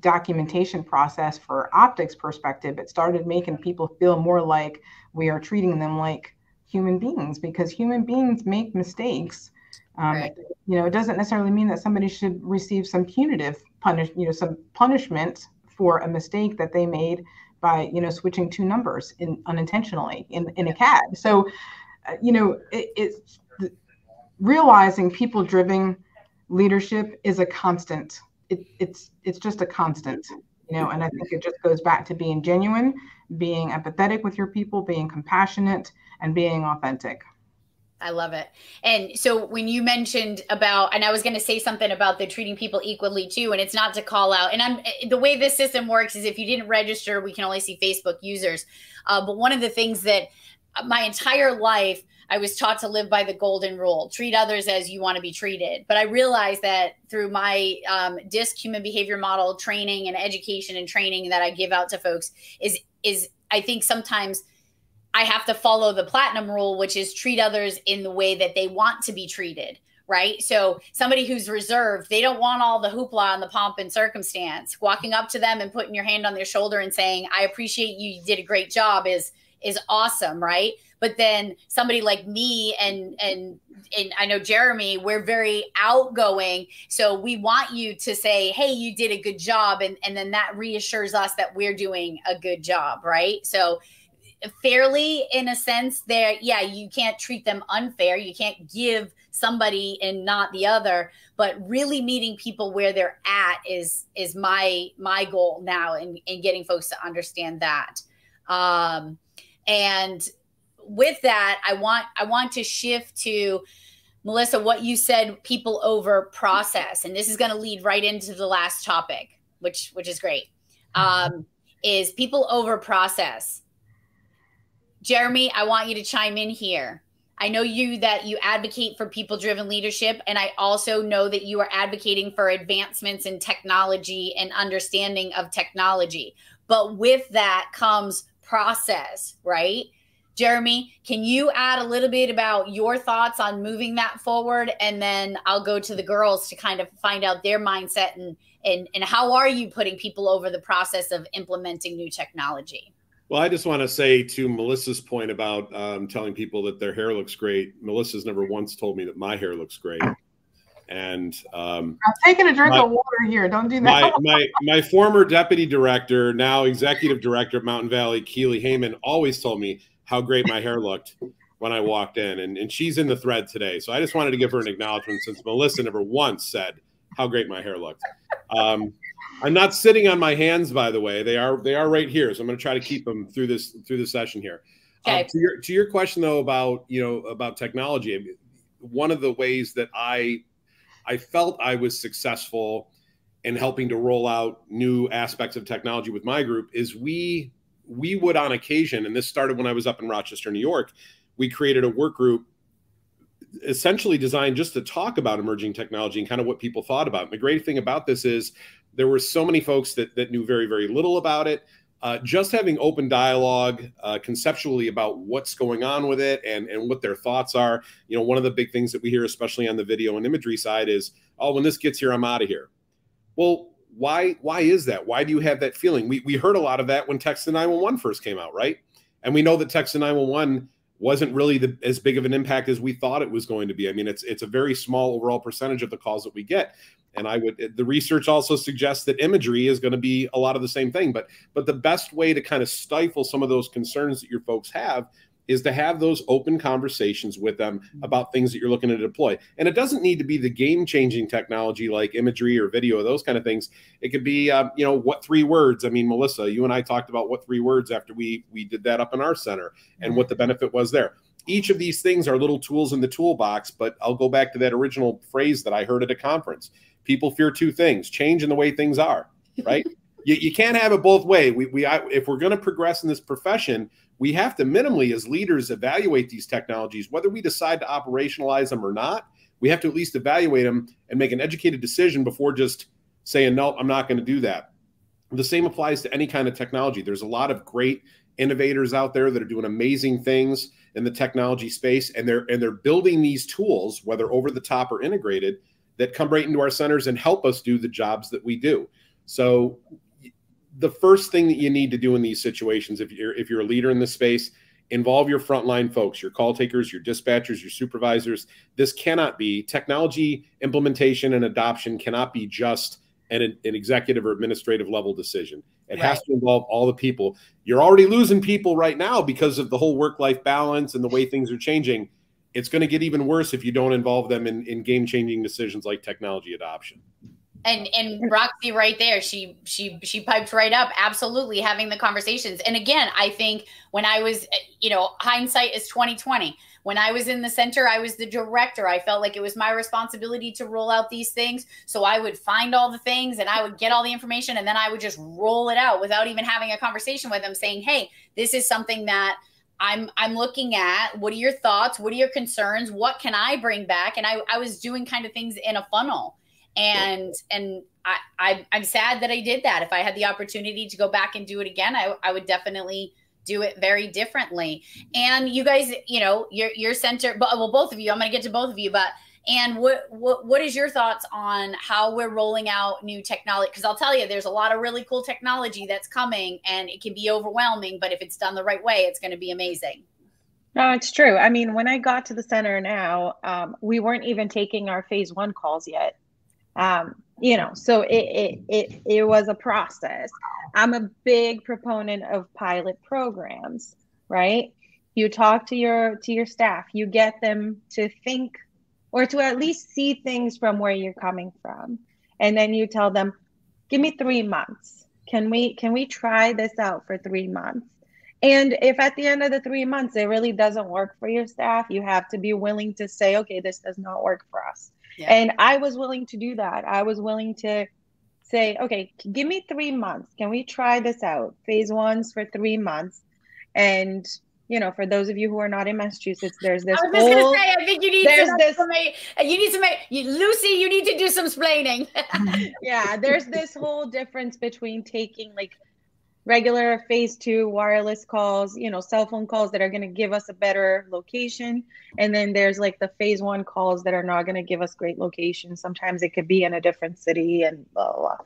documentation process for optics perspective it started making people feel more like we are treating them like human beings because human beings make mistakes um, right. You know, it doesn't necessarily mean that somebody should receive some punitive punish, you know, some punishment for a mistake that they made by, you know, switching two numbers in unintentionally in, in a CAD. So, uh, you know, it, it's realizing people driven leadership is a constant. It, it's it's just a constant, you know, and I think it just goes back to being genuine, being empathetic with your people, being compassionate, and being authentic. I love it. And so when you mentioned about, and I was going to say something about the treating people equally too, and it's not to call out. And I'm the way this system works is if you didn't register, we can only see Facebook users. Uh, but one of the things that my entire life I was taught to live by the golden rule: treat others as you want to be treated. But I realized that through my um, DISC human behavior model training and education and training that I give out to folks is is I think sometimes I have to follow the platinum rule, which is treat others in the way that they want to be treated. Right. So somebody who's reserved, they don't want all the hoopla and the pomp and circumstance. Walking up to them and putting your hand on their shoulder and saying, I appreciate you, you did a great job is is awesome, right? But then somebody like me and and and I know Jeremy, we're very outgoing. So we want you to say, hey, you did a good job. And, and then that reassures us that we're doing a good job, right? So fairly in a sense there yeah you can't treat them unfair you can't give somebody and not the other but really meeting people where they're at is is my my goal now in, in getting folks to understand that um and with that, I want I want to shift to Melissa what you said people over process, and this is going to lead right into the last topic, which which is great. Um, is people over process. Jeremy, I want you to chime in here. I know you that you advocate for people driven leadership, and I also know that you are advocating for advancements in technology and understanding of technology. But with that comes process, right? Jeremy, can you add a little bit about your thoughts on moving that forward? And then I'll go to the girls to kind of find out their mindset and and, and how are you putting people over the process of implementing new technology? Well, I just want to say to Melissa's point about um, telling people that their hair looks great. Melissa's never once told me that my hair looks great. And um, I'm taking a drink my, of water here. Don't do that. My, my, my former deputy director, now executive director of Mountain Valley, Keely Heyman, always told me how great my hair looked when I walked in. And, and she's in the thread today. So I just wanted to give her an acknowledgement since Melissa never once said how great my hair looked. Um, I'm not sitting on my hands, by the way. They are they are right here. So I'm going to try to keep them through this through the session here. Um, okay. To your to your question though about you know about technology, one of the ways that I I felt I was successful in helping to roll out new aspects of technology with my group is we we would on occasion, and this started when I was up in Rochester, New York, we created a work group essentially designed just to talk about emerging technology and kind of what people thought about. And the great thing about this is there were so many folks that, that knew very, very little about it. Uh, just having open dialogue uh, conceptually about what's going on with it and, and what their thoughts are. You know, one of the big things that we hear, especially on the video and imagery side, is, oh, when this gets here, I'm out of here. Well, why why is that? Why do you have that feeling? We we heard a lot of that when text 911 first came out, right? And we know that text 911 wasn't really the, as big of an impact as we thought it was going to be. I mean, it's it's a very small overall percentage of the calls that we get. And I would the research also suggests that imagery is going to be a lot of the same thing. But but the best way to kind of stifle some of those concerns that your folks have is to have those open conversations with them mm-hmm. about things that you're looking to deploy. And it doesn't need to be the game changing technology like imagery or video or those kind of things. It could be, uh, you know, what three words? I mean, Melissa, you and I talked about what three words after we we did that up in our center and what the benefit was there. Each of these things are little tools in the toolbox, but I'll go back to that original phrase that I heard at a conference. People fear two things: change in the way things are. Right? you, you can't have it both way. We, we I, if we're going to progress in this profession, we have to minimally, as leaders, evaluate these technologies, whether we decide to operationalize them or not. We have to at least evaluate them and make an educated decision before just saying, no, I'm not going to do that. The same applies to any kind of technology. There's a lot of great innovators out there that are doing amazing things in the technology space, and they're and they're building these tools, whether over the top or integrated, that come right into our centers and help us do the jobs that we do. So the first thing that you need to do in these situations, if you're if you're a leader in this space, involve your frontline folks, your call takers, your dispatchers, your supervisors. This cannot be technology implementation and adoption cannot be just an, an executive or administrative level decision. It right. has to involve all the people. You're already losing people right now because of the whole work life balance and the way things are changing. It's going to get even worse if you don't involve them in, in game changing decisions like technology adoption and and Roxy right there, she she she piped right up, absolutely having the conversations. And again, I think when I was, you know, hindsight is twenty twenty. When I was in the center, I was the director. I felt like it was my responsibility to roll out these things. So I would find all the things and I would get all the information, and then I would just roll it out without even having a conversation with them, saying, "Hey, this is something that." I'm I'm looking at what are your thoughts? What are your concerns? What can I bring back? And I, I was doing kind of things in a funnel and and I, I i'm sad that i did that if i had the opportunity to go back and do it again i, I would definitely do it very differently and you guys you know your your center but well both of you i'm going to get to both of you but And what what what is your thoughts on how we're rolling out new technology? Because I'll tell you, there's a lot of really cool technology that's coming, and it can be overwhelming. But if it's done the right way, it's going to be amazing. No, it's true. I mean, when I got to the center now, um, we weren't even taking our phase one calls yet. Um, you know, so it, it it it was a process. I'm a big proponent of pilot programs, right? You talk to your to your staff, you get them to think or to at least see things from where you're coming from. And then you tell them, "Give me 3 months. Can we can we try this out for 3 months?" And if at the end of the three months it really doesn't work for your staff, you have to be willing to say, okay, this does not work for us. Yeah. And I was willing to do that. I was willing to say, okay, give me three months. Can we try this out? Phase ones for three months. And you know, for those of you who are not in Massachusetts, there's this. I was just whole, gonna say, I think you need there's this, you need some, you, Lucy, you need to do some splaining. yeah, there's this whole difference between taking like regular phase two wireless calls, you know, cell phone calls that are going to give us a better location. And then there's like the phase one calls that are not going to give us great location. Sometimes it could be in a different city and blah, blah, blah.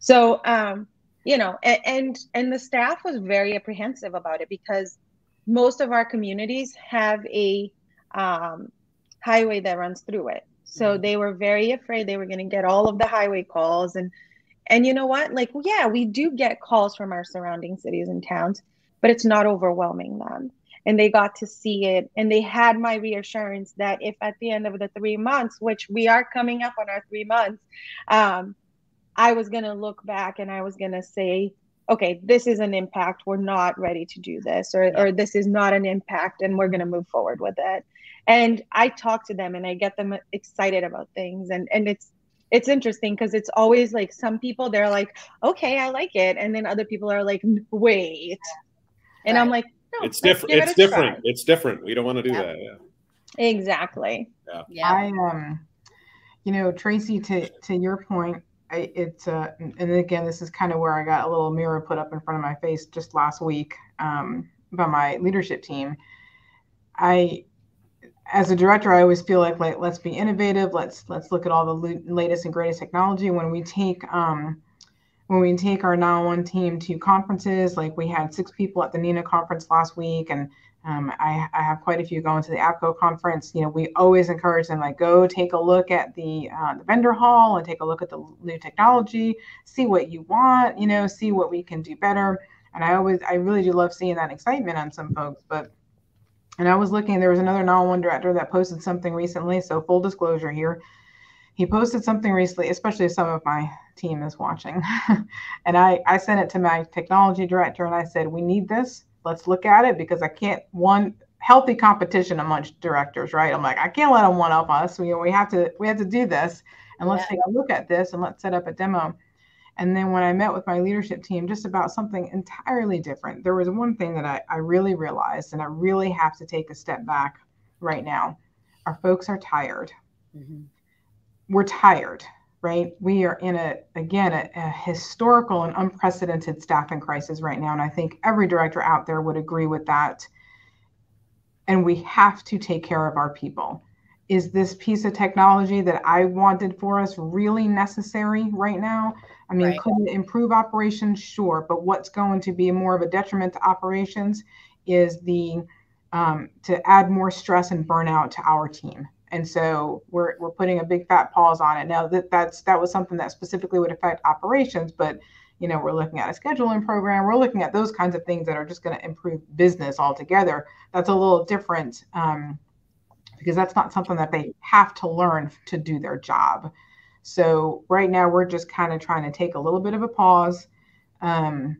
So, um, you know, and, and, and the staff was very apprehensive about it because most of our communities have a um, highway that runs through it. So mm-hmm. they were very afraid they were going to get all of the highway calls and and you know what? Like, yeah, we do get calls from our surrounding cities and towns, but it's not overwhelming them. And they got to see it. And they had my reassurance that if at the end of the three months, which we are coming up on our three months, um, I was going to look back and I was going to say, okay, this is an impact. We're not ready to do this, or, or this is not an impact, and we're going to move forward with it. And I talk to them and I get them excited about things. And, and it's, it's interesting because it's always like some people they're like okay i like it and then other people are like wait and right. i'm like no, it's different it's it different try. it's different we don't want to do yeah. that yeah exactly yeah. yeah i um you know tracy to to your point I, it's uh and again this is kind of where i got a little mirror put up in front of my face just last week um by my leadership team i as a director, I always feel like, like let's be innovative. Let's let's look at all the latest and greatest technology. When we take um, when we take our 911 team to conferences, like we had six people at the NENA conference last week, and um, I, I, have quite a few going to the APCO conference. You know, we always encourage them like go take a look at the uh, the vendor hall and take a look at the new technology, see what you want, you know, see what we can do better. And I always, I really do love seeing that excitement on some folks, but and I was looking, there was another 911 director that posted something recently. So, full disclosure here, he posted something recently, especially if some of my team is watching. and I, I sent it to my technology director and I said, We need this. Let's look at it because I can't, one, healthy competition amongst directors, right? I'm like, I can't let them one up us. We, we have to, we have to do this and let's yeah. take a look at this and let's set up a demo. And then when I met with my leadership team, just about something entirely different, there was one thing that I, I really realized, and I really have to take a step back right now. Our folks are tired. Mm-hmm. We're tired, right? We are in a, again, a, a historical and unprecedented staffing crisis right now. And I think every director out there would agree with that. And we have to take care of our people is this piece of technology that I wanted for us really necessary right now? I mean, right. could it improve operations? Sure. But what's going to be more of a detriment to operations is the um, to add more stress and burnout to our team. And so we're, we're putting a big fat pause on it. Now that that's that was something that specifically would affect operations, but you know, we're looking at a scheduling program. We're looking at those kinds of things that are just going to improve business altogether. That's a little different um, because that's not something that they have to learn to do their job. So right now we're just kind of trying to take a little bit of a pause, um,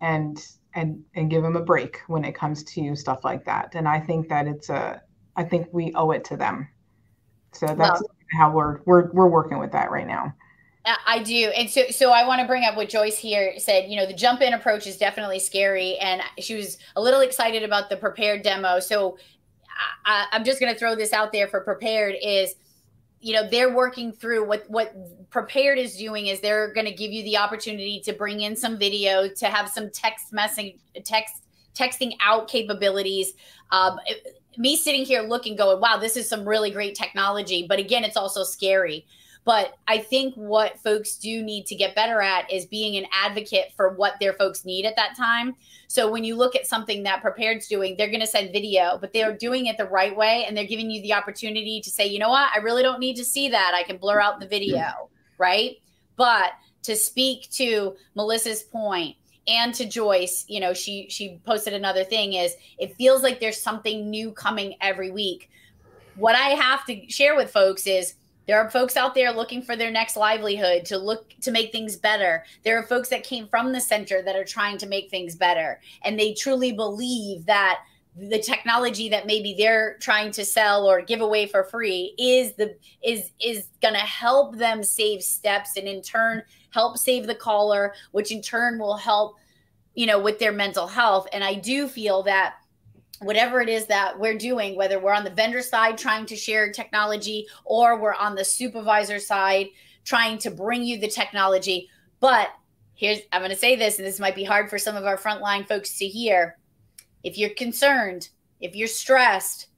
and and and give them a break when it comes to stuff like that. And I think that it's a I think we owe it to them. So that's well, how we're we're we're working with that right now. I do. And so so I want to bring up what Joyce here said, you know, the jump in approach is definitely scary and she was a little excited about the prepared demo. So I, I'm just going to throw this out there for prepared is you know they're working through what what prepared is doing is they're going to give you the opportunity to bring in some video to have some text message text texting out capabilities. Um, me sitting here looking, going, wow, this is some really great technology. But again, it's also scary. But I think what folks do need to get better at is being an advocate for what their folks need at that time. So when you look at something that Prepared's doing, they're going to send video, but they're doing it the right way and they're giving you the opportunity to say, you know what, I really don't need to see that. I can blur out the video, right? But to speak to Melissa's point, and to Joyce, you know, she she posted another thing is it feels like there's something new coming every week. What I have to share with folks is there are folks out there looking for their next livelihood to look to make things better. There are folks that came from the center that are trying to make things better. And they truly believe that the technology that maybe they're trying to sell or give away for free is the is is going to help them save steps and in turn help save the caller which in turn will help you know with their mental health and i do feel that whatever it is that we're doing, whether we're on the vendor side trying to share technology or we're on the supervisor side trying to bring you the technology. But here's, I'm going to say this, and this might be hard for some of our frontline folks to hear. If you're concerned, if you're stressed,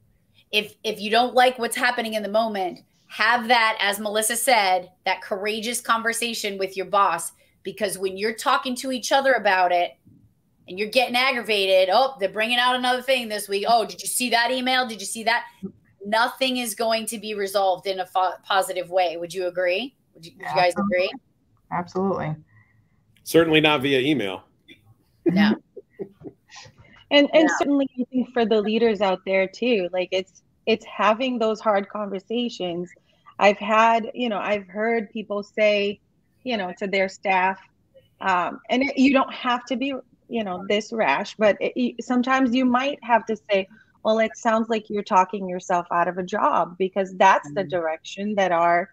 if if you don't like what's happening in the moment, have that, as Melissa said, that courageous conversation with your boss. Because when you're talking to each other about it, and you're getting aggravated. Oh, they're bringing out another thing this week. Oh, did you see that email? Did you see that? Nothing is going to be resolved in a fo- positive way. Would you agree? Would you, would you guys agree? Absolutely. Certainly not via email. No. and and yeah. certainly I think for the leaders out there too, like it's it's having those hard conversations. I've had, you know, I've heard people say, you know, to their staff, um, and it, you don't have to be you know this rash but it, sometimes you might have to say well it sounds like you're talking yourself out of a job because that's mm-hmm. the direction that our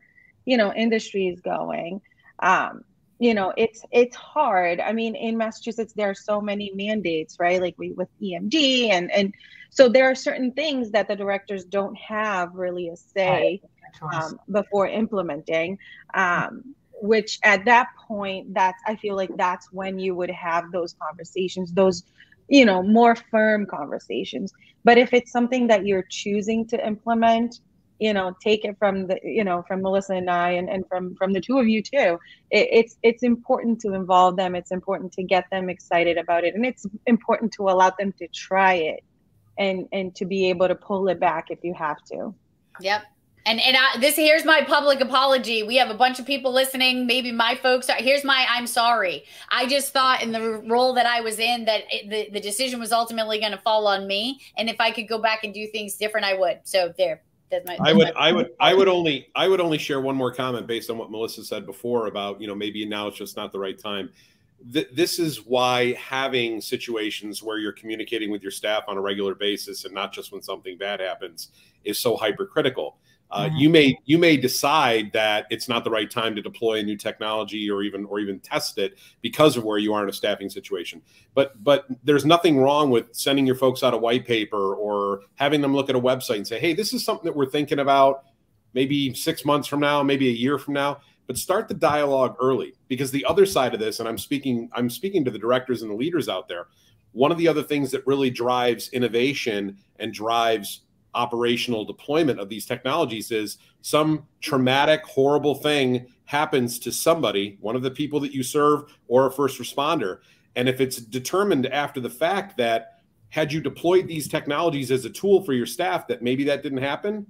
you know industry is going. Um you know it's it's hard. I mean in massachusetts there are so many mandates right? Like we with emd and and so there are certain things that the directors don't have really a say um, before implementing. Um, which at that point that's i feel like that's when you would have those conversations those you know more firm conversations. But if it's something that you're choosing to implement you know take it from the you know from melissa and i and, and from from the two of you too it, it's it's important to involve them. It's important to get them excited about it. And it's important to allow them to try it and and to be able to pull it back if you have to. Yep and and I, this here's my public apology. We have a bunch of people listening. Maybe my folks are. Here's my I'm sorry. I just thought in the role that I was in that it, the the decision was ultimately going to fall on me. And if I could go back and do things different, I would. So there. That's my, that's I would, I would, I would only, I would only share one more comment based on what Melissa said before about, you know, maybe now it's just not the right time. Th- this is why having situations where you're communicating with your staff on a regular basis and not just when something bad happens is so hypercritical uh, you may you may decide that it's not the right time to deploy a new technology or even or even test it because of where you are in a staffing situation. But but there's nothing wrong with sending your folks out a white paper or having them look at a website and say, hey, this is something that we're thinking about maybe six months from now, maybe a year from now. But start the dialogue early because the other side of this, and I'm speaking I'm speaking to the directors and the leaders out there. One of the other things that really drives innovation and drives operational deployment of these technologies is some traumatic, horrible thing happens to somebody, one of the people that you serve or a first responder. And if it's determined after the fact that had you deployed these technologies as a tool for your staff, that maybe that didn't happen,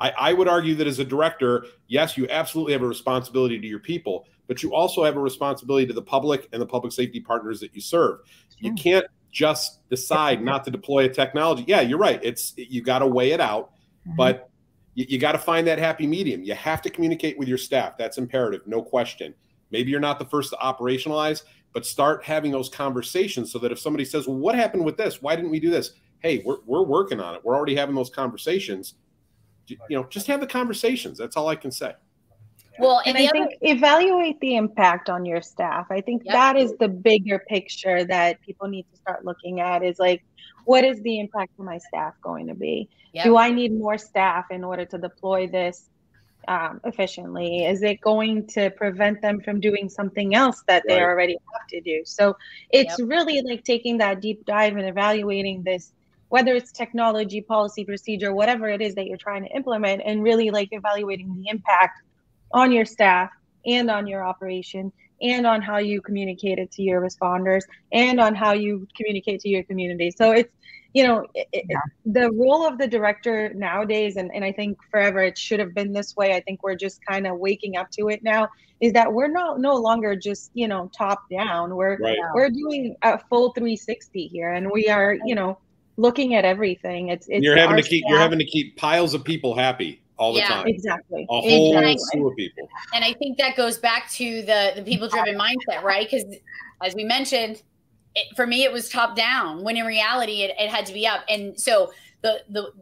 I, I would argue that as a director, yes, you absolutely have a responsibility to your people, but you also have a responsibility to the public and the public safety partners that you serve. You can't just decide not to deploy a technology. Yeah, you're right. It's you got to weigh it out, mm-hmm. but you, you got to find that happy medium. You have to communicate with your staff. That's imperative, no question. Maybe you're not the first to operationalize, but start having those conversations so that if somebody says, "Well, what happened with this? Why didn't we do this?" Hey, we're we're working on it. We're already having those conversations. You know, just have the conversations. That's all I can say. Well, and, and I other- think evaluate the impact on your staff. I think yep. that is the bigger picture that people need to start looking at is like, what is the impact on my staff going to be? Yep. Do I need more staff in order to deploy this um, efficiently? Is it going to prevent them from doing something else that they already have to do? So it's yep. really like taking that deep dive and evaluating this, whether it's technology, policy, procedure, whatever it is that you're trying to implement, and really like evaluating the impact on your staff and on your operation and on how you communicate it to your responders and on how you communicate to your community. So it's you know it, yeah. the role of the director nowadays and, and i think forever it should have been this way i think we're just kind of waking up to it now is that we're not no longer just you know top down we're right. we're doing a full 360 here and we are you know looking at everything it's, it's you're having to keep staff. you're having to keep piles of people happy all the yeah, time. Exactly. A whole exactly. slew of people. and i think that goes back to the the people driven mindset right? Because as we mentioned it, for me it was top down when in reality it, it had to be up. And so the the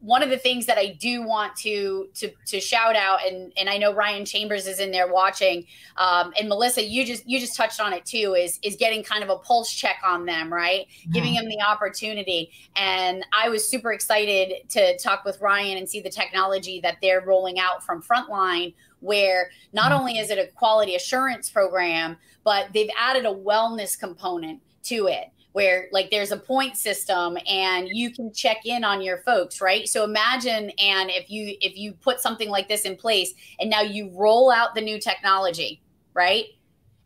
one of the things that I do want to to to shout out, and and I know Ryan Chambers is in there watching, um, and Melissa, you just you just touched on it too, is is getting kind of a pulse check on them, right? Mm-hmm. Giving them the opportunity, and I was super excited to talk with Ryan and see the technology that they're rolling out from Frontline, where not mm-hmm. only is it a quality assurance program, but they've added a wellness component to it where like there's a point system and you can check in on your folks right? So imagine and if you if you put something like this in place and now you roll out the new technology right?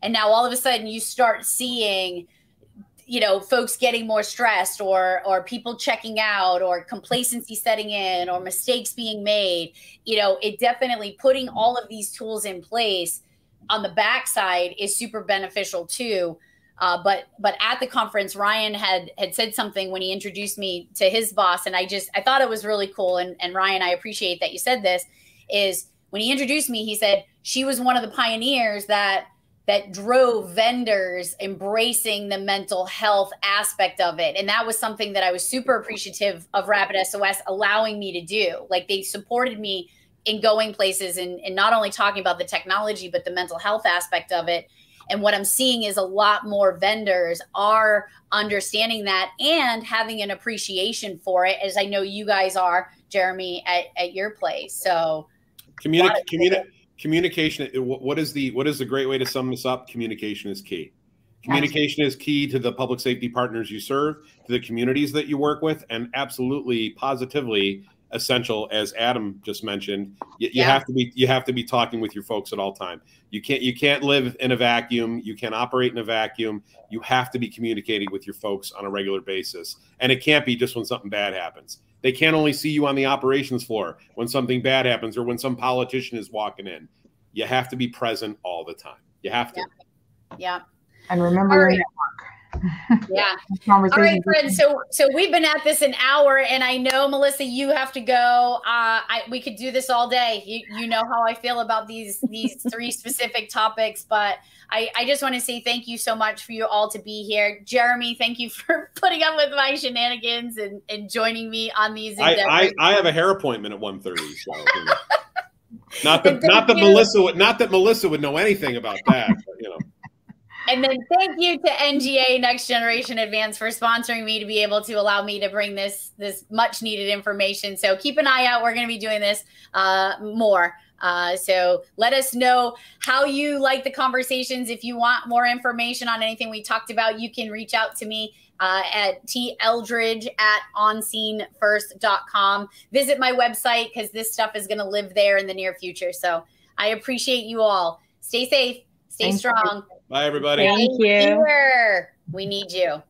And now all of a sudden you start seeing you know folks getting more stressed or or people checking out or complacency setting in or mistakes being made you know it definitely putting all of these tools in place on the backside is super beneficial too uh, but but at the conference, Ryan had had said something when he introduced me to his boss, and I just I thought it was really cool. And and Ryan, I appreciate that you said this. Is when he introduced me, he said she was one of the pioneers that that drove vendors embracing the mental health aspect of it. And that was something that I was super appreciative of Rapid SOS allowing me to do. Like they supported me in going places and, and not only talking about the technology, but the mental health aspect of it. And what I'm seeing is a lot more vendors are understanding that and having an appreciation for it, as I know you guys are, Jeremy, at, at your place. So, Communi- communi- communication. What is the what is the great way to sum this up? Communication is key. Communication is key to the public safety partners you serve, to the communities that you work with, and absolutely, positively essential as adam just mentioned you, you yeah. have to be you have to be talking with your folks at all time. You can't you can't live in a vacuum. You can't operate in a vacuum. You have to be communicating with your folks on a regular basis. And it can't be just when something bad happens. They can't only see you on the operations floor when something bad happens or when some politician is walking in. You have to be present all the time. You have to. Yeah, yeah. and remember your network yeah. All right, friends. So so we've been at this an hour, and I know Melissa, you have to go. Uh, I we could do this all day. You you know how I feel about these these three specific topics, but I I just want to say thank you so much for you all to be here, Jeremy. Thank you for putting up with my shenanigans and and joining me on these. I, I, I have a hair appointment at 1.30, so. not that not that you. Melissa would not that Melissa would know anything about that, but, you know. And then thank you to NGA Next Generation Advance for sponsoring me to be able to allow me to bring this this much needed information. So keep an eye out. We're going to be doing this uh, more. Uh, so let us know how you like the conversations. If you want more information on anything we talked about, you can reach out to me uh, at teldridge at onscenefirst.com. Visit my website because this stuff is going to live there in the near future. So I appreciate you all. Stay safe, stay Thank strong. You. Bye, everybody. Thank you. We need you.